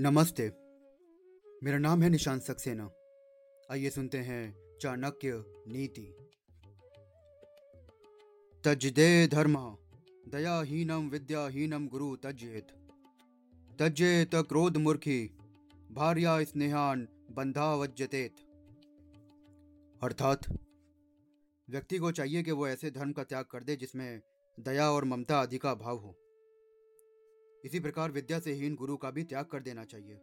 नमस्ते। मेरा नाम है निशांत सक्सेना। आइए सुनते हैं चाणक्य नीति। तजदे धर्म दयाहीनम विद्याहीनम गुरु तजेत तजेत क्रोध मूर्खी, भार्या स्नेहान बंधावज्यतेत अर्थात, व्यक्ति को चाहिए कि वो ऐसे धर्म का त्याग कर दे जिसमें दया और ममता आदि का भाव हो। इसी प्रकार विद्या से हीन गुरु का भी त्याग कर देना चाहिए।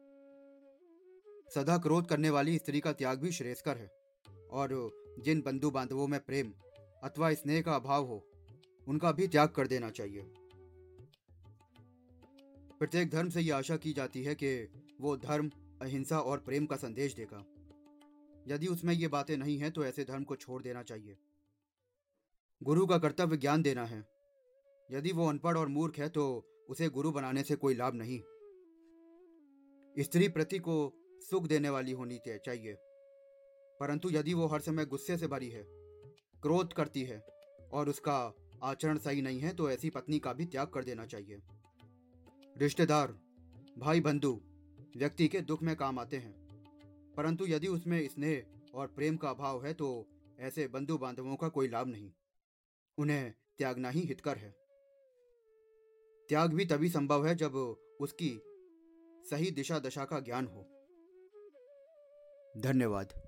सदा क्रोध करने वाली स्त्री का त्याग भी श्रेयस्कर है। और जिन बंधु बांधवों में प्रेम अथवा स्नेह का अभाव हो, उनका भी त्याग कर देना चाहिए। प्रत्येक धर्म से यह आशा की जाती है कि वो धर्म, अहिंसा और प्रेम का संदेश देगा। यदि उसमें ये बातें नहीं हैं तो ऐसे धर्म को छोड़ देना चाहिए। गुरु का कर्तव्य ज्ञान देना है। यदि वो अनपढ़ और मूर्ख है तो उसे गुरु बनाने से कोई लाभ नहीं। स्त्री प्रति को सुख देने वाली होनी चाहिए। परंतु यदि वो हर समय गुस्से से भरी है, क्रोध करती है और उसका आचरण सही नहीं है तो ऐसी पत्नी का भी त्याग कर देना चाहिए। रिश्तेदार, भाई बंधु, व्यक्ति के दुख में काम आते हैं। परंतु यदि उसमें स्नेह और प्रेम का अभाव है तो ऐसे बंधु बांधवों का कोई लाभ नहीं। उन्हें त्यागना ही हितकर है। त्याग भी तभी संभव है जब उसकी सही दिशा दशा का ज्ञान हो। धन्यवाद।